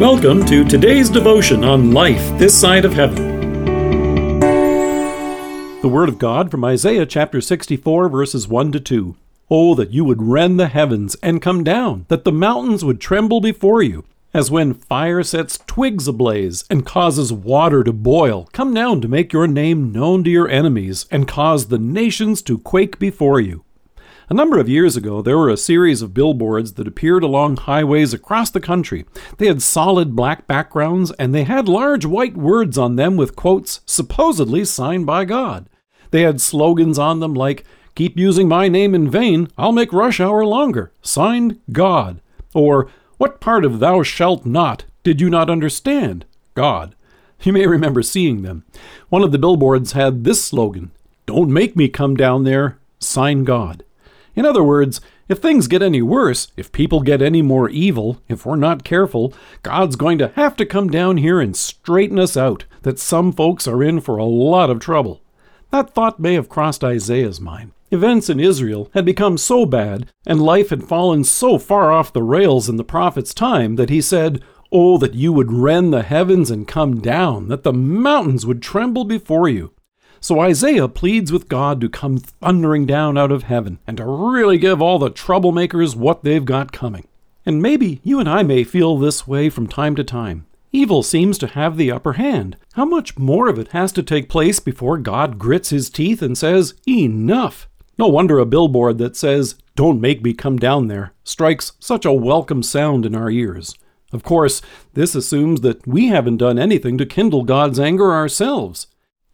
Welcome to today's devotion on life this side of heaven. The Word of God from Isaiah chapter 64, verses 1 to 2. Oh, that you would rend the heavens and come down, that the mountains would tremble before you. As when fire sets twigs ablaze and causes water to boil, come down to make your name known to your enemies and cause the nations to quake before you. A number of years ago, there were a series of billboards that appeared along highways across the country. They had solid black backgrounds and they had large white words on them with quotes supposedly signed by God. They had slogans on them like, Keep using my name in vain, I'll make rush hour longer, signed God. Or, What part of thou shalt not did you not understand? God. You may remember seeing them. One of the billboards had this slogan Don't make me come down there, sign God. In other words, if things get any worse, if people get any more evil, if we're not careful, God's going to have to come down here and straighten us out, that some folks are in for a lot of trouble. That thought may have crossed Isaiah's mind. Events in Israel had become so bad, and life had fallen so far off the rails in the prophet's time, that he said, Oh, that you would rend the heavens and come down, that the mountains would tremble before you. So Isaiah pleads with God to come thundering down out of heaven and to really give all the troublemakers what they've got coming. And maybe you and I may feel this way from time to time. Evil seems to have the upper hand. How much more of it has to take place before God grits his teeth and says, Enough! No wonder a billboard that says, Don't make me come down there, strikes such a welcome sound in our ears. Of course, this assumes that we haven't done anything to kindle God's anger ourselves.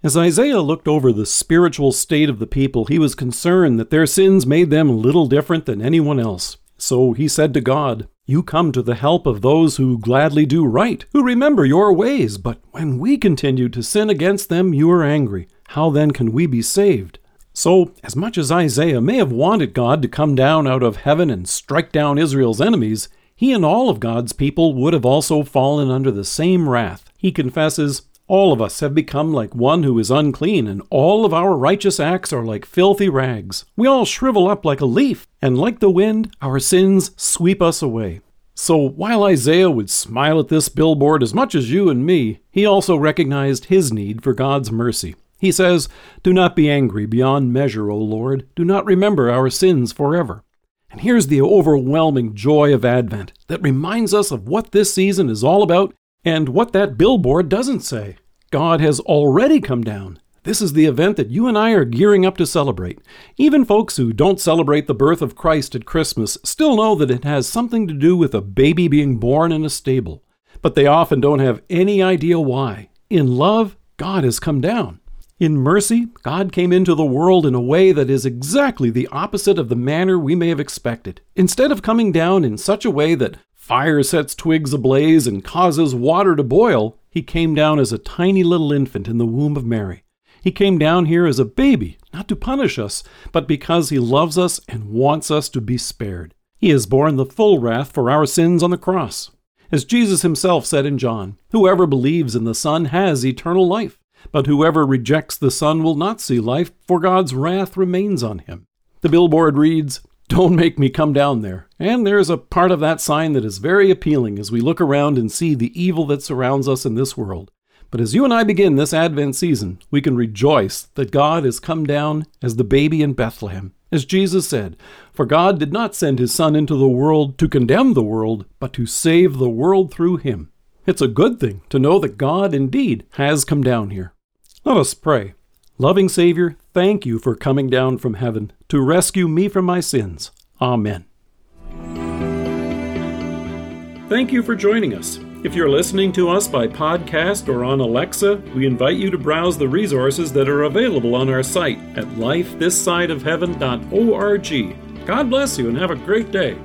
As Isaiah looked over the spiritual state of the people, he was concerned that their sins made them little different than anyone else. So he said to God, You come to the help of those who gladly do right, who remember your ways, but when we continue to sin against them, you are angry. How then can we be saved? So, as much as Isaiah may have wanted God to come down out of heaven and strike down Israel's enemies, he and all of God's people would have also fallen under the same wrath. He confesses, all of us have become like one who is unclean, and all of our righteous acts are like filthy rags. We all shrivel up like a leaf, and like the wind, our sins sweep us away. So while Isaiah would smile at this billboard as much as you and me, he also recognized his need for God's mercy. He says, Do not be angry beyond measure, O Lord. Do not remember our sins forever. And here's the overwhelming joy of Advent that reminds us of what this season is all about and what that billboard doesn't say God has already come down. This is the event that you and I are gearing up to celebrate. Even folks who don't celebrate the birth of Christ at Christmas still know that it has something to do with a baby being born in a stable. But they often don't have any idea why. In love, God has come down. In mercy, God came into the world in a way that is exactly the opposite of the manner we may have expected. Instead of coming down in such a way that Fire sets twigs ablaze and causes water to boil. He came down as a tiny little infant in the womb of Mary. He came down here as a baby, not to punish us, but because he loves us and wants us to be spared. He has borne the full wrath for our sins on the cross. As Jesus himself said in John, Whoever believes in the Son has eternal life, but whoever rejects the Son will not see life, for God's wrath remains on him. The billboard reads, don't make me come down there. And there's a part of that sign that is very appealing as we look around and see the evil that surrounds us in this world. But as you and I begin this Advent season, we can rejoice that God has come down as the baby in Bethlehem. As Jesus said, For God did not send his Son into the world to condemn the world, but to save the world through him. It's a good thing to know that God indeed has come down here. Let us pray. Loving Savior, thank you for coming down from heaven to rescue me from my sins. Amen. Thank you for joining us. If you're listening to us by podcast or on Alexa, we invite you to browse the resources that are available on our site at lifethissideofheaven.org. God bless you and have a great day.